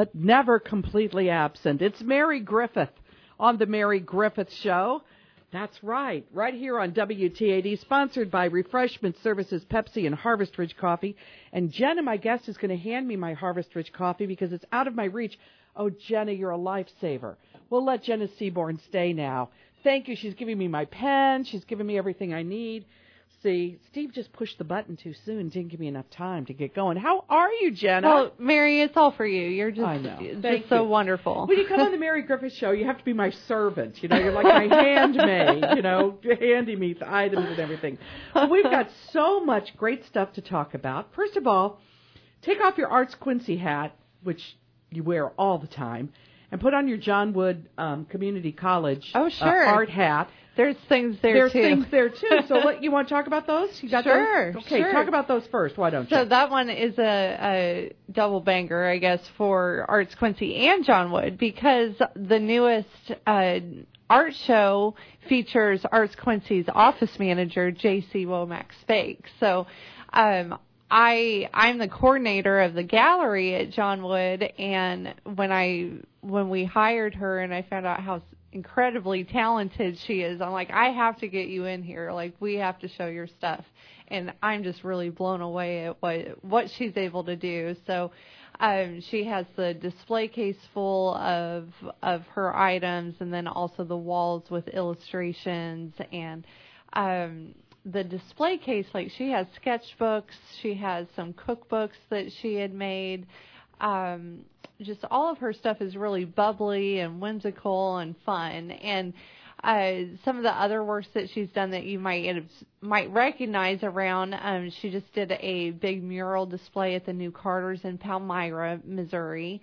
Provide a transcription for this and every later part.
but never completely absent. It's Mary Griffith on the Mary Griffith Show. That's right, right here on WTAD, sponsored by Refreshment Services, Pepsi, and Harvest Ridge Coffee. And Jenna, my guest, is going to hand me my Harvest Ridge coffee because it's out of my reach. Oh, Jenna, you're a lifesaver. We'll let Jenna Seaborn stay now. Thank you. She's giving me my pen. She's giving me everything I need. See, Steve just pushed the button too soon. Didn't give me enough time to get going. How are you, Jenna? Well, Mary, it's all for you. You're just, I know. just Thank so you. wonderful. when you come on the Mary Griffith Show, you have to be my servant. You know, you're like my handmaid. You know, handing me the items and everything. Well, we've got so much great stuff to talk about. First of all, take off your Arts Quincy hat, which you wear all the time, and put on your John Wood um, Community College Oh, uh, sure. art hat. There's things there There's too. things there too. So, what, you want to talk about those? You got Sure, those? Okay, sure. talk about those first. Why don't you? So that one is a, a double banger, I guess, for Arts Quincy and John Wood because the newest uh, art show features Arts Quincy's office manager, J.C. Womack Spake. So um, I I'm the coordinator of the gallery at John Wood, and when I when we hired her and I found out how incredibly talented she is, I'm like, I have to get you in here. Like we have to show your stuff, and I'm just really blown away at what what she's able to do. So. Um, she has the display case full of of her items, and then also the walls with illustrations and um, the display case, like she has sketchbooks, she has some cookbooks that she had made. Um, just all of her stuff is really bubbly and whimsical and fun. And uh, some of the other works that she's done that you might might recognize around, um, she just did a big mural display at the New Carters in Palmyra, Missouri.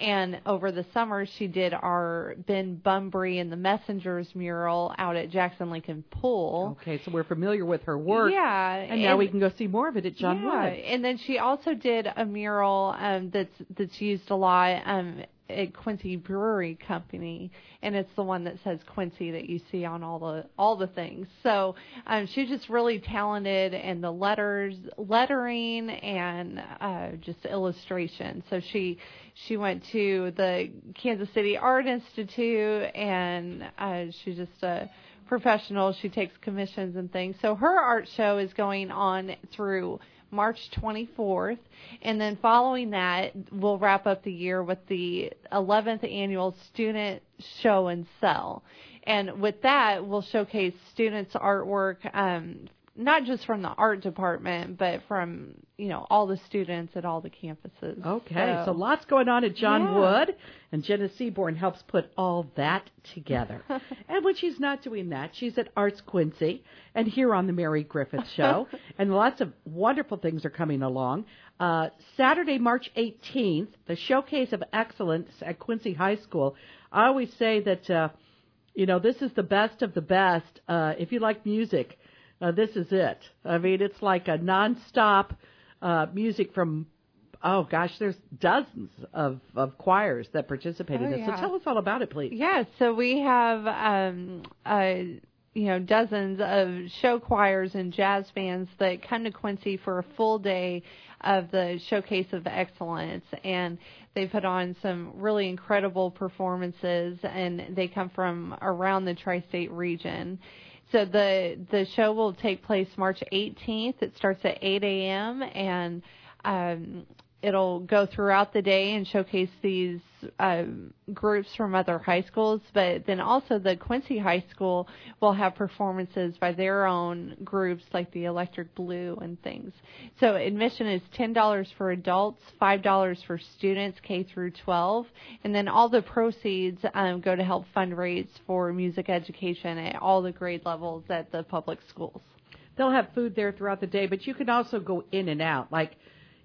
And over the summer, she did our Ben Bumbry and the Messengers mural out at Jackson Lincoln Pool. okay, so we're familiar with her work. Yeah, And now we can go see more of it at John yeah, Wood. and then she also did a mural um, that's that's used a lot um, at Quincy Brewery Company, and it's the one that says Quincy that you see on all the all the things. So um, she's just really talented in the letters, lettering, and uh, just illustration. So she she went to the Kansas City Art Institute, and uh, she's just a professional. She takes commissions and things. So her art show is going on through March 24th, and then following that, we'll wrap up the year with the 11th annual student show and sell. And with that, we'll showcase students' artwork, um, not just from the art department, but from you know all the students at all the campuses. Okay, so, lots going on at John Yeah. Wood, and Jenna Seaborn helps put all that together. and when she's not doing that, she's at Arts Quincy and here on the Mary Griffith Show, and lots of wonderful things are coming along. Uh, Saturday, March 18th, the Showcase of Excellence at Quincy High School. I always say that, uh, you know, this is the best of the best. Uh, if you like music, uh, this is it. I mean, it's like a nonstop uh, music from oh gosh, there's dozens of, of choirs that participate in Oh, this. So tell us all about it, please. Yeah, so we have um uh you know dozens of show choirs and jazz bands that come to Quincy for a full day of the showcase of excellence and they put on some really incredible performances and they come from around the tri-state region. So the the show will take place March 18th. It starts at 8 a.m. and um, it'll go throughout the day and showcase these um, groups from other high schools. But then also the Quincy High School will have performances by their own groups like the Electric Blue and things. So admission is ten dollars for adults, five dollars for students K through 12, and then all the proceeds um, go to help fundraise for music education at all the grade levels at the public schools. They'll have food there throughout the day, but you can also go in and out. Like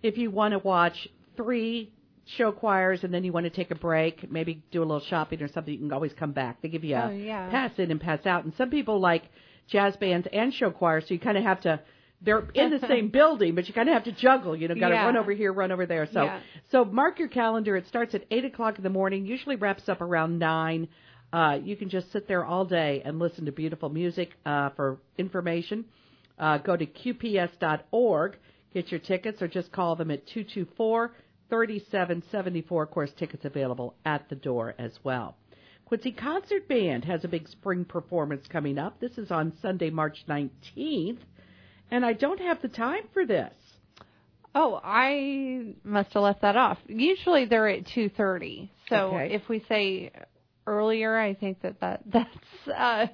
if you want to watch three show choirs and then you want to take a break, maybe do a little shopping or something, you can always come back. They give you a Oh, yeah. pass in and pass out. And some people like jazz bands and show choirs, so you kind of have to. They're in the same building, but you kind of have to juggle. You know, got to Yeah. run over here, run over there. So, Yeah. so mark your calendar. It starts at eight o'clock in the morning. Usually wraps up around nine. Uh, you can just sit there all day and listen to beautiful music. Uh, for information, uh, go to qps.org, get your tickets, or just call them at 224 3774. Of course, tickets available at the door as well. Quincy Concert Band has a big spring performance coming up. This is on Sunday, March 19th, and I don't have the time for this. Oh, I must have left that off. Usually they're at 2:30. So Okay. if we say earlier, I think that, that that's uh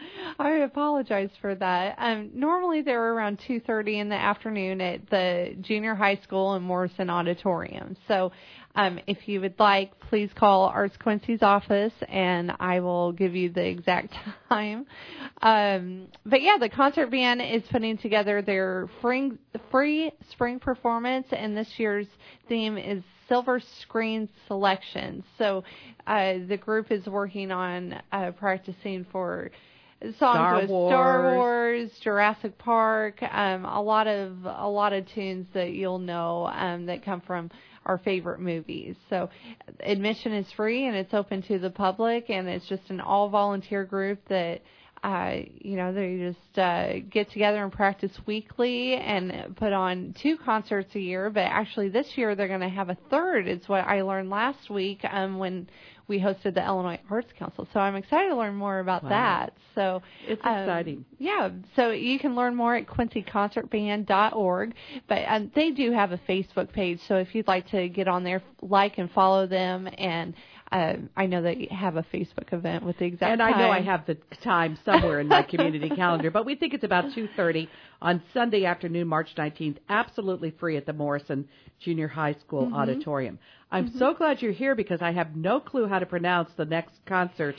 I apologize for that. Um normally they're around 2:30 in the afternoon at the junior high school and Morrison Auditorium. So um, if you would like, please call Arts Quincy's office and I will give you the exact time. Um, but yeah, the concert band is putting together their free, free spring performance, and this year's theme is Silver Screen Selection. So uh, the group is working on uh, practicing for songs Star with Star Wars. Wars, Jurassic Park, um, a lot of a lot of tunes that you'll know um, that come from our favorite movies. So admission is free and it's open to the public, and it's just an all volunteer group that. Uh, you know, they just uh, get together and practice weekly and put on two concerts a year. But actually, this year they're going to have a third. It's what I learned last week um, when we hosted the Illinois Arts Council. So I'm excited to learn more about Wow. that. So It's um, exciting. Yeah, so you can learn more at quincyconcertband.org. But um, they do have a Facebook page, so if you'd like to get on there, like and follow them, and uh, I know they have a Facebook event with the exact and I know I have the time somewhere in my community calendar, but we think it's about 2:30 on Sunday afternoon, March 19th, absolutely free at the Morrison Junior High School Mm-hmm. Auditorium. I'm so glad you're here because I have no clue how to pronounce the next concert.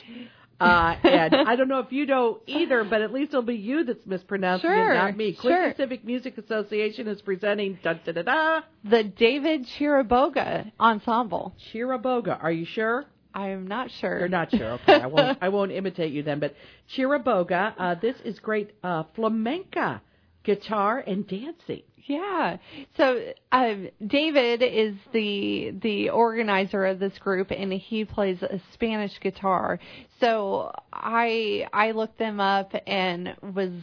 Uh, and I don't know if you know either, but at least it'll be you that's mispronouncing Sure, it, not me. sure. Quincy Civic Music Association is presenting da da da da the David Chiraboga Ensemble. Chiraboga. Are you sure? I'm not sure. You're not sure. Okay, I won't. I won't imitate you then. But Chiraboga, uh, this is great uh, flamenca guitar and dancing. Yeah. So um, David is the the organizer of this group, and he plays a Spanish guitar. So I I looked them up and was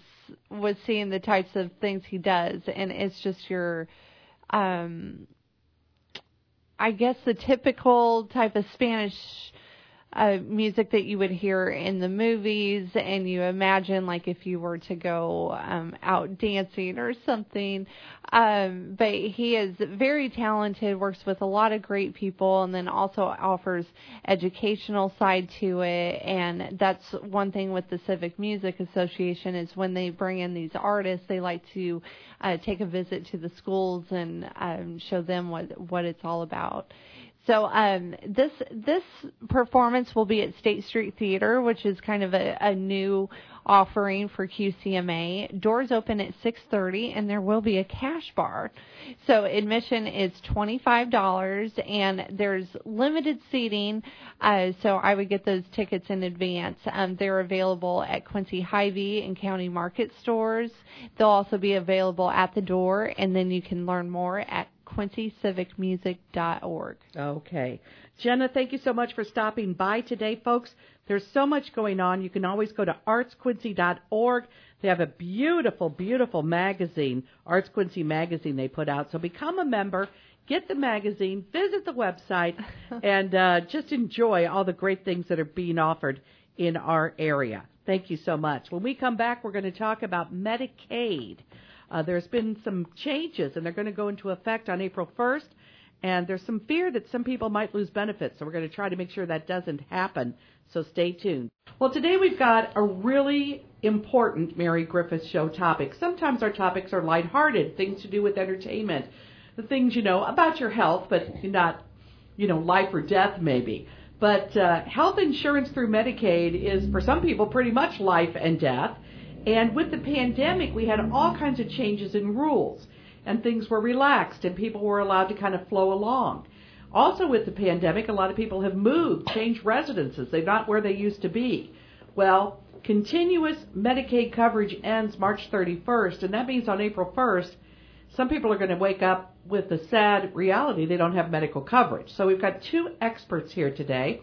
was seeing the types of things he does, and it's just your, um, I guess the typical type of Spanish uh, music that you would hear in the movies, and you imagine like if you were to go um, out dancing or something. Um, but he is very talented, works with a lot of great people, and then also offers educational side to it. And that's one thing with the Civic Music Association is when they bring in these artists, they like to uh, take a visit to the schools and um, show them what what it's all about. So um, this this performance will be at State Street Theater, which is kind of a, a new offering for QCMA. Doors open at 6:30, and there will be a cash bar. So admission is $25, and there's limited seating. Uh, so I would get those tickets in advance. Um, they're available at Quincy Hy-Vee and County Market stores. They'll also be available at the door, and then you can learn more at quincycivicmusic.org. Okay. Jenna, thank you so much for stopping by today, folks. There's so much going on. You can always go to artsquincy.org. They have a beautiful, beautiful magazine, Arts Quincy magazine they put out. So become a member, get the magazine, visit the website, and uh, just enjoy all the great things that are being offered in our area. Thank you so much. When we come back, we're going to talk about Medicaid. Uh, there's been some changes, and they're going to go into effect on April 1st. And there's some fear that some people might lose benefits, so we're going to try to make sure that doesn't happen. So stay tuned. Well, today we've got a really important Mary Griffith Show topic. Sometimes our topics are lighthearted, things to do with entertainment, the things, you know, about your health, but not, you know, life or death maybe. But uh, health insurance through Medicaid is, for some people, pretty much life and death. And with the pandemic, we had all kinds of changes in rules, and things were relaxed, and people were allowed to kind of flow along. Also, with the pandemic, a lot of people have moved, changed residences. They're not where they used to be. Well, continuous Medicaid coverage ends March 31st, and that means on April 1st, some people are going to wake up with the sad reality they don't have medical coverage. So we've got two experts here today.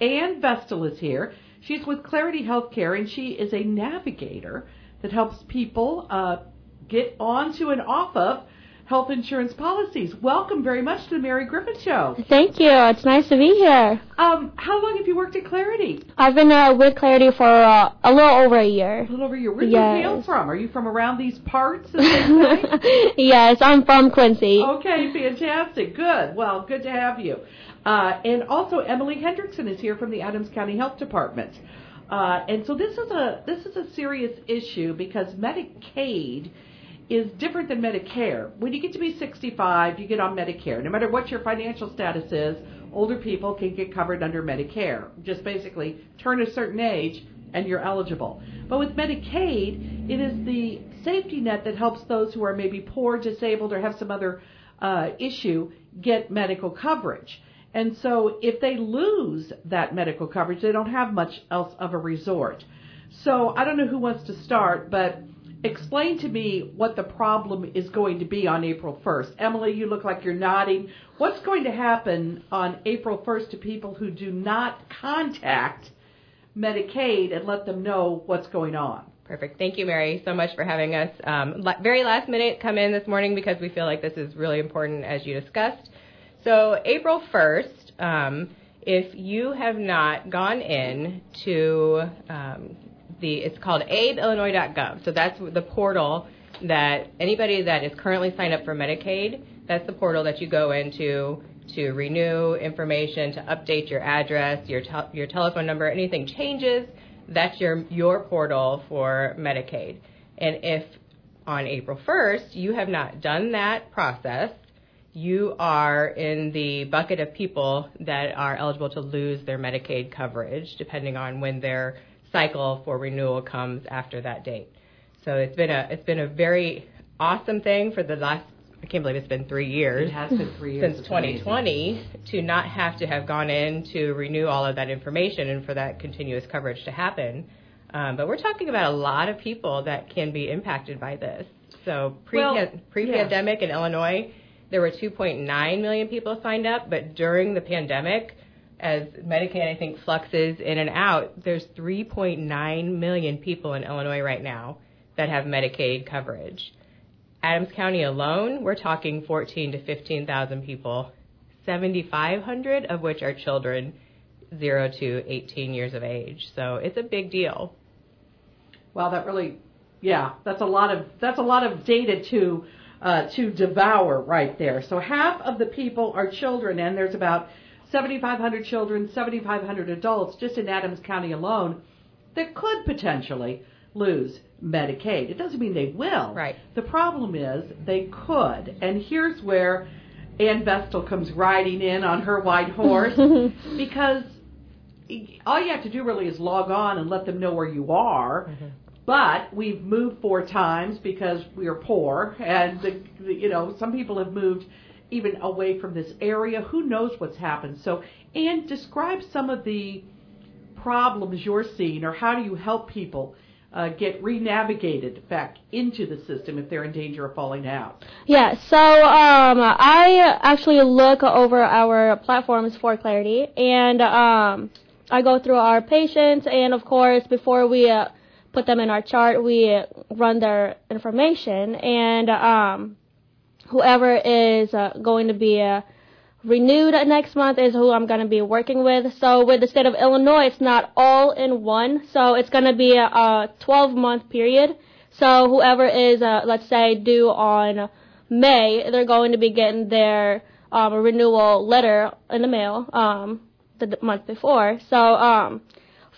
Ann Vestal is here. She's with Clarity Healthcare, and she is a navigator that helps people uh, get onto and off of health insurance policies. Welcome very much to the Mary Griffith Show. Thank you. It's nice to be here. Um, how long have you worked at Clarity? I've been uh, with Clarity for uh, a little over a year. A little over a year. Where do Yes. you hail from? Are you from around these parts? As they say? yes, I'm from Quincy. Okay, fantastic. Good. Well, good to have you. Uh, and also, Emily Hendrickson is here from the Adams County Health Department. Uh, and so this is a this is a serious issue because Medicaid is different than Medicare. When you get to be 65, you get on Medicare. No matter what your financial status is, older people can get covered under Medicare. Just basically turn a certain age and you're eligible. But with Medicaid, it is the safety net that helps those who are maybe poor, disabled, or have some other uh, issue get medical coverage. And so if they lose that medical coverage, they don't have much else of a resort. So I don't know who wants to start, but explain to me what the problem is going to be on April 1st. Emily, you look like you're nodding. What's going to happen on April 1st to people who do not contact Medicaid and let them know what's going on? Perfect. Thank you, Mary, so much for having us. Um, very last minute come in this morning because we feel like this is really important as you discussed. So April 1st, um, if you have not gone in to um, the, it's called abeillinois.gov. So that's the portal that anybody that is currently signed up for Medicaid, that's the portal that you go into to renew information, to update your address, your your telephone number, anything changes, that's your your portal for Medicaid. And if on April 1st you have not done that process, you are in the bucket of people that are eligible to lose their Medicaid coverage depending on when their cycle for renewal comes after that date. So it's been a it's been a very awesome thing for the last I can't believe it's been 3 years It has been three years. since 2020 to not have to have gone in to renew all of that information and for that continuous coverage to happen. Um, but we're talking about a lot of people that can be impacted by this. So pre Well, pre-pandemic in Illinois, there were 2.9 million people signed up, but during the pandemic, as Medicaid I think fluxes in and out, there's 3.9 million people in Illinois right now that have Medicaid coverage. Adams County alone, we're talking 14 to 15,000 people, 7,500 of which are children 0 to 18 years of age. So it's a big deal. Wow, that really, yeah, that's a lot of that's a lot of data to uh, to devour right there. So half of the people are children, and there's about 7,500 children, 7,500 adults just in Adams County alone that could potentially lose Medicaid. It doesn't mean they will. Right. The problem is they could, and here's where Ann Vestal comes riding in on her white horse because all you have to do really is log on and let them know where you are. But we've moved four times because we are poor, Ann the, the, you know some people have moved even away from this area. Who knows what's happened? So, and describe some of the problems you're seeing, or how do you help people uh, get re-navigated back into the system if they're in danger of falling out? Yeah, so um, I actually look over our platforms for clarity, and um, I go through our patients, and of course, before we uh, put them in our chart, we run their information, and um, whoever is uh, going to be uh, renewed next month is who I'm going to be working with. So with the state of Illinois, it's not all in one. So it's going to be a, a 12 month period. So whoever is, uh, let's say, due on May, they're going to be getting their um, renewal letter in the mail um, the month before. So um,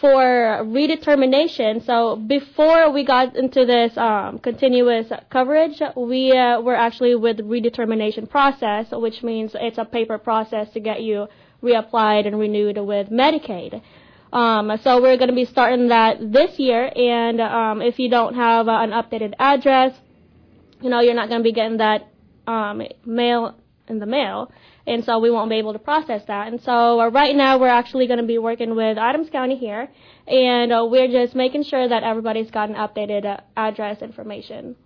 for redetermination, so before we got into this um, continuous coverage, we uh, were actually with redetermination process, which means it's a paper process to get you reapplied and renewed with Medicaid. Um, so we're going to be starting that this year, and um, if you don't have uh, an updated address, you know you're not going to be getting that um, mail in the mail, and so we won't be able to process that. And so uh, right now we're actually going to be working with Adams County here, and uh, we're just making sure that everybody's got an updated uh, address information.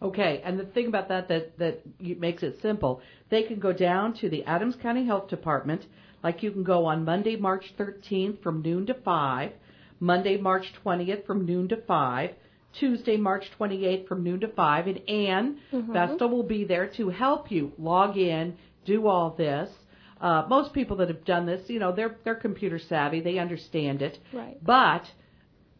Okay, and the thing about that that that makes it simple, they can go down to the Adams County Health Department, like you can go on Monday, March 13th from noon to 5, Monday, March 20th from noon to 5, Tuesday, March 28th from noon to 5. And Ann Vestal will be there to help you log in, do all this. Uh, most people that have done this, you know, they're, they're computer savvy. They understand it. Right. But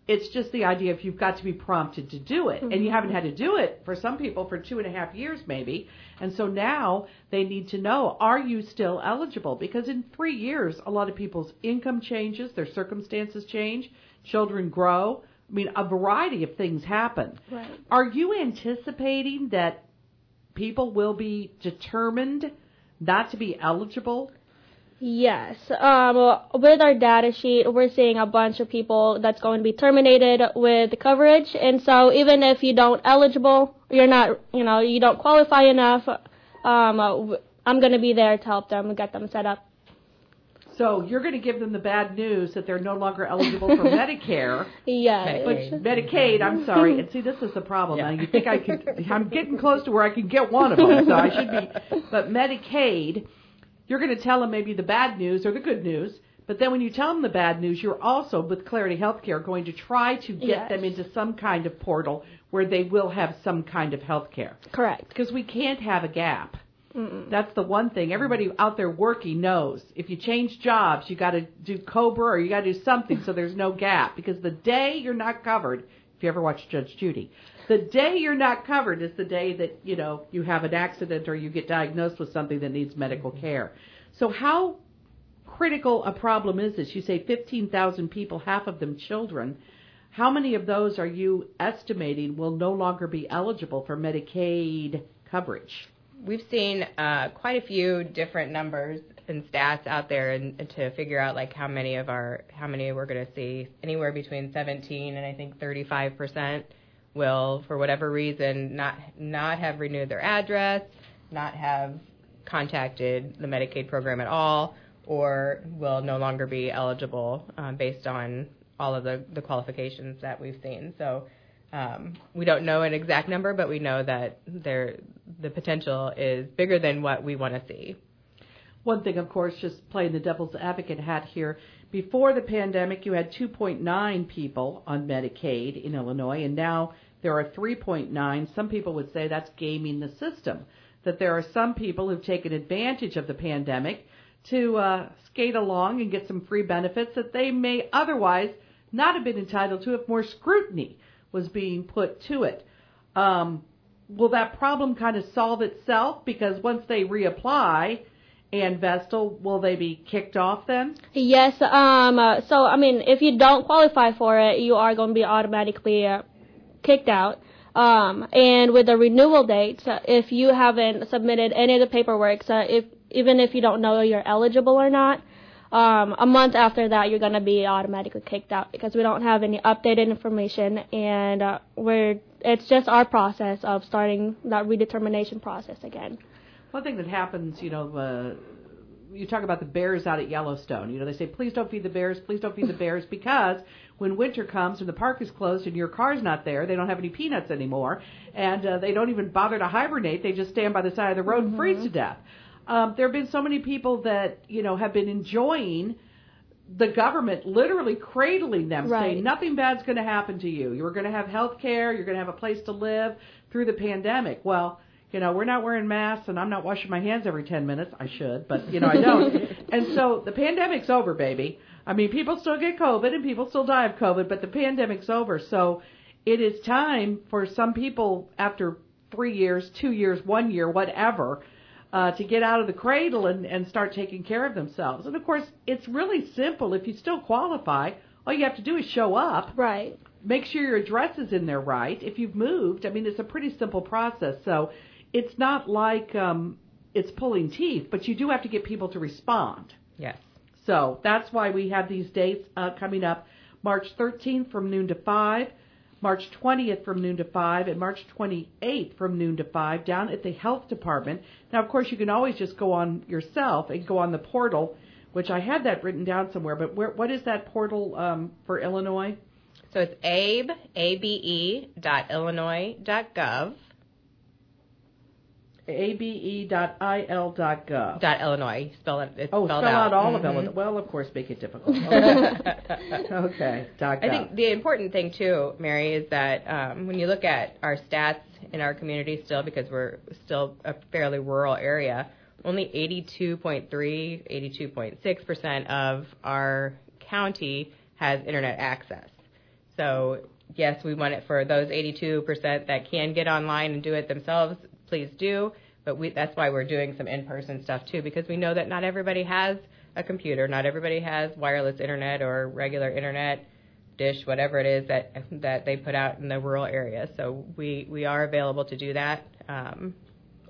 it's just the idea if you've got to be prompted to do it. And you haven't had to do it for some people for two and a half years maybe. And so now they need to know, are you still eligible? Because in three years, a lot of people's income changes, their circumstances change, children grow. I mean, a variety of things happen. Right. Are you anticipating that people will be determined not to be eligible? Yes. Um, with our data sheet, we're seeing a bunch of people that's going to be terminated with the coverage, and so even if you don't eligible, you're not, you know, you don't qualify enough. Um, I'm going to be there to help them get them set up. So you're going to give them the bad news that they're no longer eligible for Medicare. Yes. But Medicaid, I'm sorry. And see, this is the problem. Now, you think I could? I'm getting close to where I can get one of them, so I should be. But Medicaid, you're going to tell them maybe the bad news or the good news. But then when you tell them the bad news, you're also with Clarity Healthcare going to try to get Yes. them into some kind of portal where they will have some kind of health care. Correct. Because we can't have a gap. That's the one thing everybody out there working knows. If you change jobs, you got to do COBRA or you got to do something so there's no gap. Because the day you're not covered, if you ever watch Judge Judy, the day you're not covered is the day that you know you have an accident or you get diagnosed with something that needs medical mm-hmm. care. So how critical a problem is this? You say 15,000 people, half of them children. How many of those are you estimating will no longer be eligible for Medicaid coverage? We've seen uh, quite a few different numbers and stats out there, and, and to figure out like how many of our how many we're going to see. Anywhere between 17 and I think 35 percent will, for whatever reason, not not have renewed their address, not have contacted the Medicaid program at all, or will no longer be eligible um, based on all of the, the qualifications that we've seen. So um, we don't know an exact number, but we know that there the potential is bigger than what we want to see. One thing, of course, just playing the devil's advocate hat here. Before the pandemic, you had 2.9 people on Medicaid in Illinois, and now there are 3.9. Some people would say that's gaming the system. That there are some people who've taken advantage of the pandemic to uh, skate along and get some free benefits that they may otherwise not have been entitled to if more scrutiny was being put to it. Um, will that problem kind of solve itself? Because once they reapply, Ann Vestal, will they be kicked off then? Yes. Um. Uh, so I mean, if you don't qualify for it, you are going to be automatically uh, kicked out. Um. And with the renewal dates, uh, if you haven't submitted any of the paperwork, so if even if you don't know you're eligible or not, um, a month after that, you're going to be automatically kicked out because we don't have any updated information, and uh, we're it's just our process of starting that redetermination process again. One thing that happens, you know, uh, you talk about the bears out at Yellowstone. You know, they say, please don't feed the bears, please don't feed the bears, because when winter comes and the park is closed and your car's not there, they don't have any peanuts anymore, and uh, they don't even bother to hibernate. They just stand by the side of the road and freeze to death. Um, there have been so many people that you know have been enjoying the government literally cradling them, Right. saying nothing bad's going to happen to you. You're going to have health care. You're going to have a place to live through the pandemic. Well, you know, we're not wearing masks, and I'm not washing my hands every 10 minutes. I should, but you know, I don't. and so the pandemic's over, baby. I mean, people still get COVID, and people still die of COVID, but the pandemic's over. So it is time for some people after three years, two years, one year, whatever, uh, to get out of the cradle and, and start taking care of themselves. And of course, it's really simple. If you still qualify, all you have to do is show up, Right. make sure your address is in there right. If you've moved, I mean, it's a pretty simple process. So it's not like um, it's pulling teeth, but you do have to get people to respond. Yes. So that's why we have these dates uh, coming up March 13th from noon to 5, March 20th from noon to 5, and March 28th from noon to 5 down at the health department. Now, of course, you can always just go on yourself and go on the portal, which I had that written down somewhere, but where, what is that portal um, for Illinois? So it's abe, A-B-E, dot Illinois dot gov abe.il.gov. Dot Illinois. Spell it. It's Oh, spell out, all Mhm. of Illinois. Well, of course, make it difficult. Okay. okay. Dot I think the important thing too, Mary, is that um, when you look at our stats in our community still, because we're still a fairly rural area, only 82.3, 82.6 percent of our county has internet access. So yes, we want it for those 82 percent that can get online and do it themselves. Please do. But we, that's why we're doing some in-person stuff too, because we know that not everybody has a computer, not everybody has wireless internet or regular internet dish, whatever it is that that they put out in the rural areas. So we we are available to do that. Um,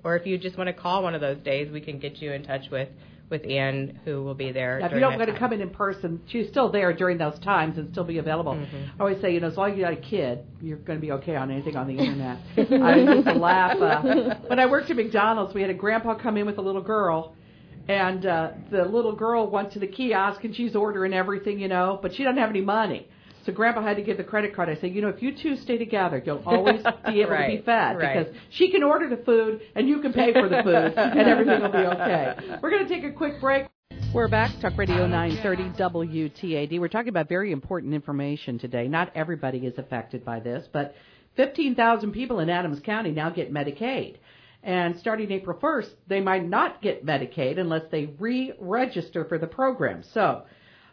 or if you just want to call one of those days, we can get you in touch with with Ann, who will be there. Now, if you don't want to come in in person, she's still there during those times and still be available. Mhm. I always say, you know, as long as you got a kid, you're going to be okay on anything on the internet. I used to laugh. Uh, when I worked at McDonald's, we had a grandpa come in with a little girl, and uh, the little girl went to the kiosk and she's ordering everything, you know, but she doesn't have any money. So Grandpa had to give the credit card. I said, you know, if you two stay together, you'll always be able to be Right, fed right. because she can order the food and you can pay for the food and everything will be okay. We're going to take a quick break. We're back, Talk Radio 930 WTAD. We're talking about very important information today. Not everybody is affected by this, but 15,000 people in Adams County now get Medicaid. And starting April 1st, they might not get Medicaid unless they re-register for the program. So,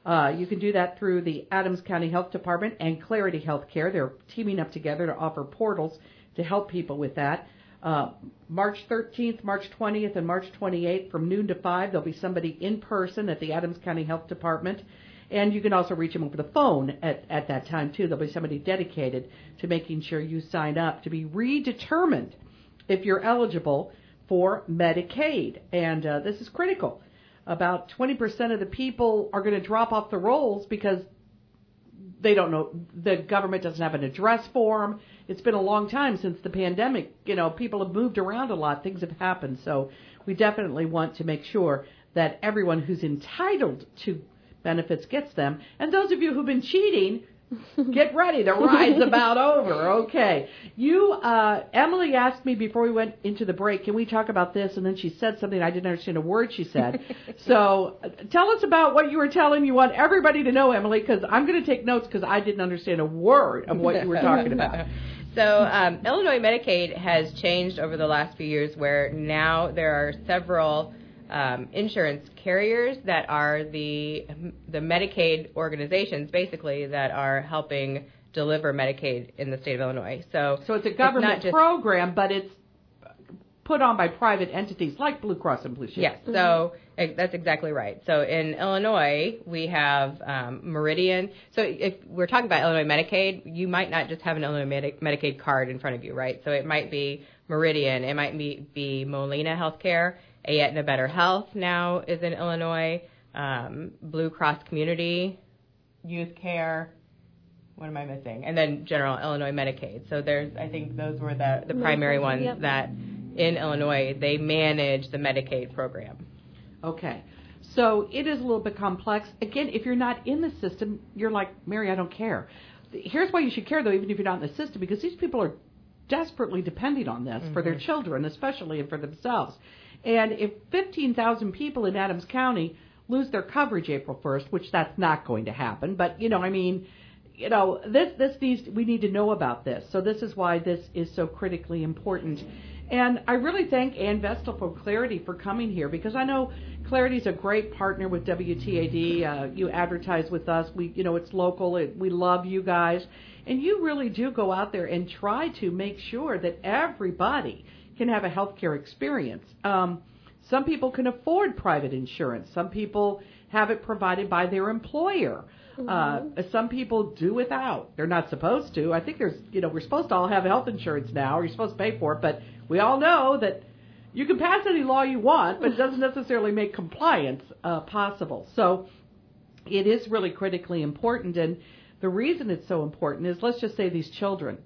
uh, you can do that through the Adams County Health Department and Clarity Healthcare. They're teaming up together to offer portals to help people with that. Uh, March 13th, March 20th, and March 28th from noon to 5, there'll be somebody in person at the Adams County Health Department. And you can also reach them over the phone at, at that time, too. There'll be somebody dedicated to making sure you sign up to be redetermined if you're eligible for Medicaid. And uh, this is critical. About 20% of the people are going to drop off the rolls because they don't know the government doesn't have an address for them. It's been a long time since the pandemic. You know, people have moved around a lot. Things have happened. So we definitely want to make sure that everyone who's entitled to benefits gets them. And those of you who've been cheating, get ready. The ride's about over. Okay. You, uh, Emily asked me before we went into the break, can we talk about this? And then she said something I didn't understand a word she said. so uh, tell us about what you were telling. You want everybody to know, Emily, because I'm going to take notes because I didn't understand a word of what you were talking about. So um, Illinois Medicaid has changed over the last few years, where now there are several um, insurance carriers that are the the Medicaid organizations, basically that are helping deliver Medicaid in the state of Illinois. So So it's a not government just- program, but it's put on by private entities like Blue Cross and Blue Shield. Yes, so eh, that's exactly right. So in Illinois, we have um, Meridian. So if we're talking about Illinois Medicaid, you might not just have an Illinois Medi- Medicaid card in front of you, right? So it might be Meridian, it might be, be Molina Healthcare, Aetna Better Health now is in Illinois, um, Blue Cross Community, YouthCare. What am I missing? And then General Illinois Medicaid. So there's, I think those were the, the primary ones Yep. that in Illinois they manage the Medicaid program. Okay. So it is a little bit complex. Again, if you're not in the system, you're like, Mary, I don't care. Here's why you should care, though, even if you're not in the system, because these people are desperately depending on this for their children, especially, and for themselves. And if 15,000 people in Adams County lose their coverage April 1st, which that's not going to happen, but, you know, I mean, you know, this this needs we need to know about this. So this is why this is so critically important. And I really thank Ann Vestal for Clarity for coming here because I know Clarity is a great partner with WTAD. Uh, you advertise with us. We, you know, it's local. It, we love you guys, and you really do go out there and try to make sure that everybody can have a healthcare experience. Um, some people can afford private insurance. Some people have it provided by their employer. Uh, some people do without. They're not supposed to. I think there's, you know, we're supposed to all have health insurance now, or you're supposed to pay for it, but we all know that you can pass any law you want, but it doesn't necessarily make compliance uh, possible. So it is really critically important, and the reason it's so important is let's just say these children.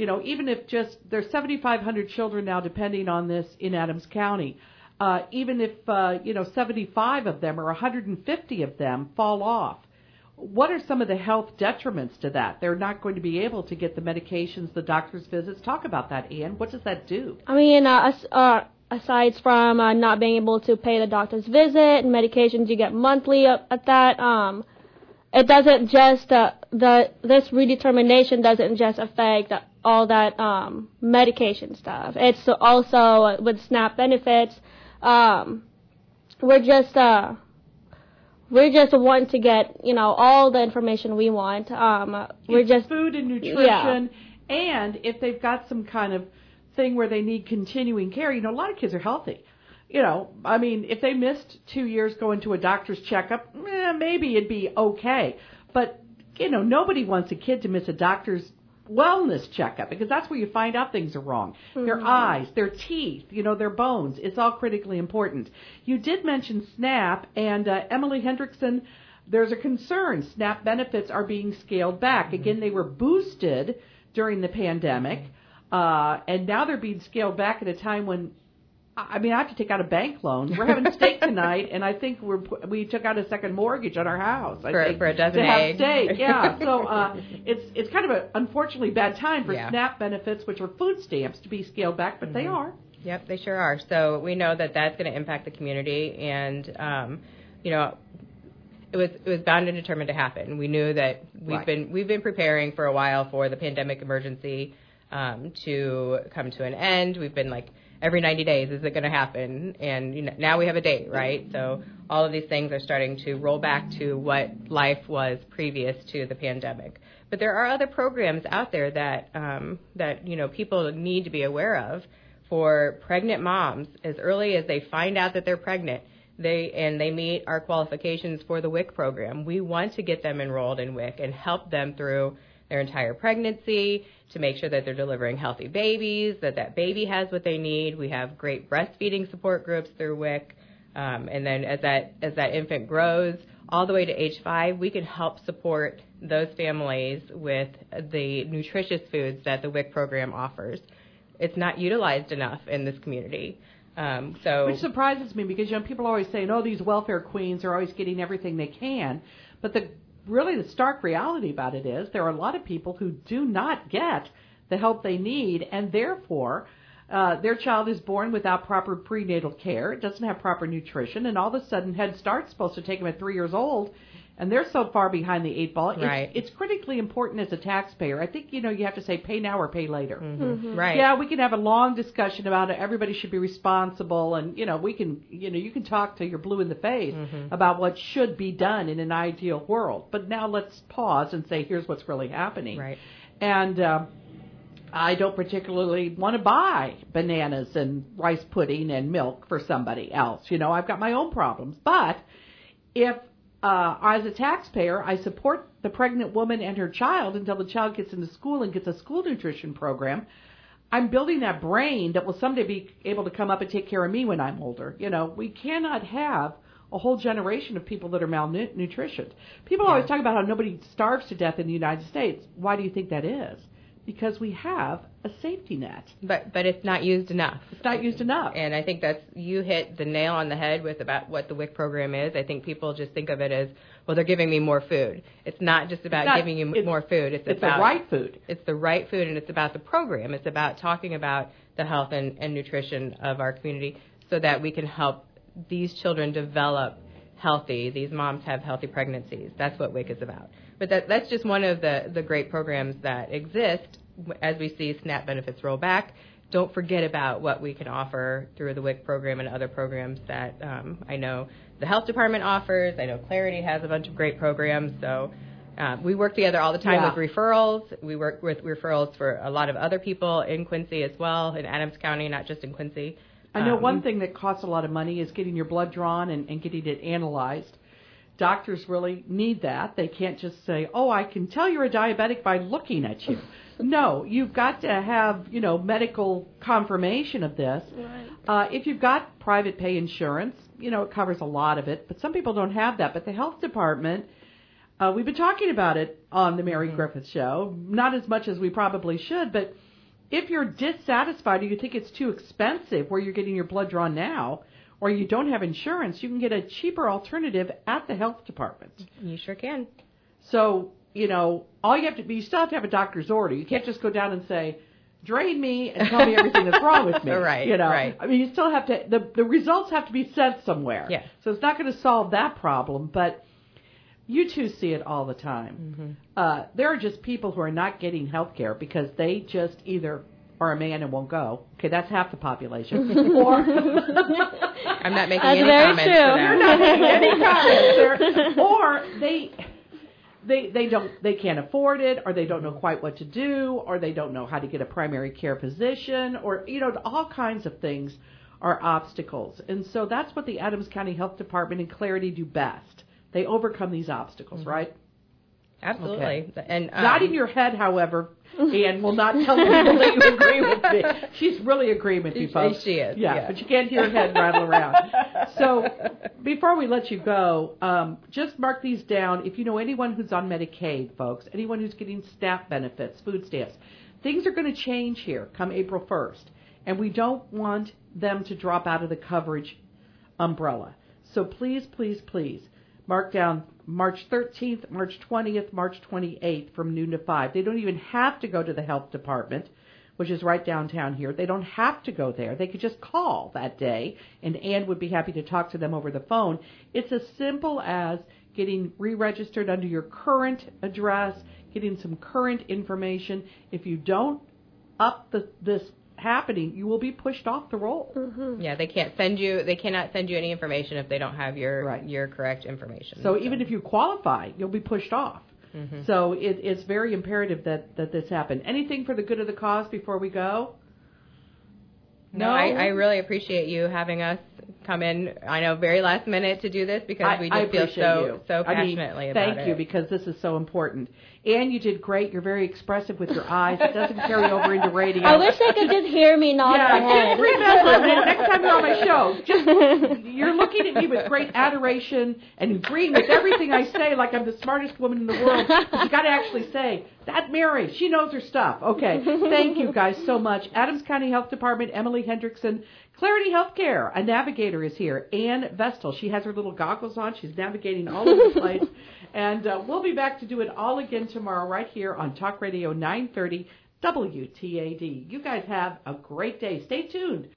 You know, even if just there's 7,500 children now depending on this in Adams County, uh, even if uh, you know 75 of them or 150 of them fall off, what are some of the health detriments to that? They're not going to be able to get the medications, the doctor's visits. Talk about that, Ian. What does that do? I mean, uh, uh, aside from uh, not being able to pay the doctor's visit and medications you get monthly at, at that, um, it doesn't just uh, the this redetermination doesn't just affect all that um, medication stuff. It's also with SNAP benefits. Um, we're just uh, we're just wanting to get you know all the information we want. Um, we're just food and nutrition, yeah. and if they've got some kind of thing where they need continuing care, you know, a lot of kids are healthy. You know, I mean, if they missed two years going to a doctor's checkup, eh, maybe it'd be okay. But you know, nobody wants a kid to miss a doctor's wellness checkup because that's where you find out things are wrong. Their eyes, their teeth, you know, their bones. It's all critically important. You did mention SNAP and uh, Emily Hendrickson. There's a concern. SNAP benefits are being scaled back. Again, they were boosted during the pandemic, uh, and now they're being scaled back at a time when I mean, I have to take out a bank loan. We're having steak tonight, and I think we're we took out a second mortgage on our house. I For- think, for a dozen to have steak. Yeah, so uh, it's it's kind of a unfortunately bad time for Yeah. SNAP benefits, which are food stamps, to be scaled back, but they are. Yep, they sure are. So we know that that's going to impact the community, and um, you know, it was it was bound and determined to happen. We knew that we've Right. been we've been preparing for a while for the pandemic emergency um, to come to an end. We've been like every 90 days is it going to happen, and you know, now we have a date, right? So all of these things are starting to roll back to what life was previous to the pandemic. But there are other programs out there that um, that you know people need to be aware of for pregnant moms as early as they find out that they're pregnant they and they meet our qualifications for the WIC program. We want to get them enrolled in WIC and help them through their entire pregnancy to make sure that they're delivering healthy babies, that that baby has what they need. We have great breastfeeding support groups through WIC, um, and then as that as that infant grows all the way to age five, we can help support those families with the nutritious foods that the WIC program offers. It's not utilized enough in this community. Um, so Which surprises me because you know people are always saying, "Oh, these welfare queens are always getting everything they can," but the really the stark reality about it is there are a lot of people who do not get the help they need, and therefore uh, their child is born without proper prenatal care. It doesn't have proper nutrition, and all of a sudden Head Start's supposed to take them at three years old. And they're so far behind the eight ball. It's, Right. it's critically important as a taxpayer. I think you know you have to say pay now or pay later. right. Yeah, we can have a long discussion about it. Everybody should be responsible, and you know, we can, you know, you can talk to your blue in the face Mm-hmm. about what should be done in an ideal world. But now let's pause and say, here's what's really happening. Right. And uh, I don't particularly want to buy bananas and rice pudding and milk for somebody else. You know, I've got my own problems. But if uh, as a taxpayer, I support the pregnant woman and her child until the child gets into school and gets a school nutrition program. I'm building that brain that will someday be able to come up and take care of me when I'm older. You know, we cannot have a whole generation of people that are malnutritioned. People always talk about how nobody starves to death in the United States. Why do you think that is? Because we have a safety net. But but it's not used enough. It's not used enough. And I think that's you hit the nail on the head with about what the WIC program is. I think people just think of it as well, they're giving me more food. It's not just about not- giving you more food. It's, it's about the right food. It's the right food, and it's about the program. It's about talking about the health and, and nutrition of our community, so that we can help these children develop healthy. These moms have healthy pregnancies. That's what WIC is about. But that, that's just one of the, the great programs that exist as we see SNAP benefits roll back. Don't forget about what we can offer through the WIC program and other programs that um, I know the health department offers. I know Clarity has a bunch of great programs. So uh, we work together all the time Yeah. with referrals. We work with referrals for a lot of other people in Quincy as well, in Adams County, not just in Quincy. I know Um, one thing that costs a lot of money is getting your blood drawn and, and getting it analyzed. Doctors really need that. They can't just say, "Oh, I can tell you're a diabetic by looking at you." no, you've got to have you know medical confirmation of this. Uh, if you've got private pay insurance, you know it covers a lot of it, but some people don't have that. But the health department, uh, we've been talking about it on the Mary Griffith Show, not as much as we probably should, but if you're dissatisfied or you think it's too expensive where you're getting your blood drawn now, or you don't have insurance, you can get a cheaper alternative at the health department. You sure can. So, you know, all you have to be, you still have to have a doctor's order. You can't just go down and say, drain me and tell me everything that's wrong with me. Right, You know, right. I mean, you still have to. The the results have to be sent somewhere. Yes. So it's not going to solve that problem, but you two see it all the time. Mm-hmm. Uh, there are just people who are not getting health care because they just either are a man and won't go. Okay, that's half the population. or I'm not making That's any very comments True. You're not making any comments there. Or they they they don't they can't afford it or they don't know quite what to do or they don't know how to get a primary care physician or you know all kinds of things are obstacles. And so that's what the Adams County Health Department and Clarity do best. They overcome these obstacles, right? Absolutely. And um, Not in your head, however, Ann will not tell people that you agree with me. She's really agreeing with you, folks. she is, Yeah, yeah. but you can't hear her head rattle around. So before we let you go, um, just mark these down. If you know anyone who's on Medicaid, folks, anyone who's getting SNAP benefits, food stamps, things are going to change here come April 1st, and we don't want them to drop out of the coverage umbrella. So please, please, please mark down March 13th, March 20th, March 28th from noon to 5. They don't even have to go to the health department, which is right downtown here. They don't have to go there. They could just call that day, and Ann would be happy to talk to them over the phone. It's as simple as getting re-registered under your current address, getting some current information. If you don't up the, this happening, you will be pushed off the roll. yeah, they can't send you. They cannot send you any information if they don't have your Right. your correct information. So even if you qualify, you'll be pushed off. Mm-hmm. So it, it's very imperative that, that this happen. Anything for the good of the cause before we go? No, I, I really appreciate you having us come in. I know very last minute to do this because I, we I feel appreciate so you. so I mean, passionately about thank you because this is so important. And you did great. You're very expressive with your eyes. It doesn't carry over into radio. I wish they could just hear me nod yeah, my head. just remember that next time you're on my show, just you're looking at me with great adoration and agreeing with everything I say, like I'm the smartest woman in the world. But you got to actually say that Mary, she knows her stuff. Okay, thank you guys so much. Adams County Health Department, Emily Hendrickson, Clarity Healthcare, a navigator is here. Ann Vestal, she has her little goggles on. She's navigating all over the place, and uh, we'll be back to do it all again tomorrow, right here on Talk Radio 930 WTAD. You guys have a great day. Stay tuned.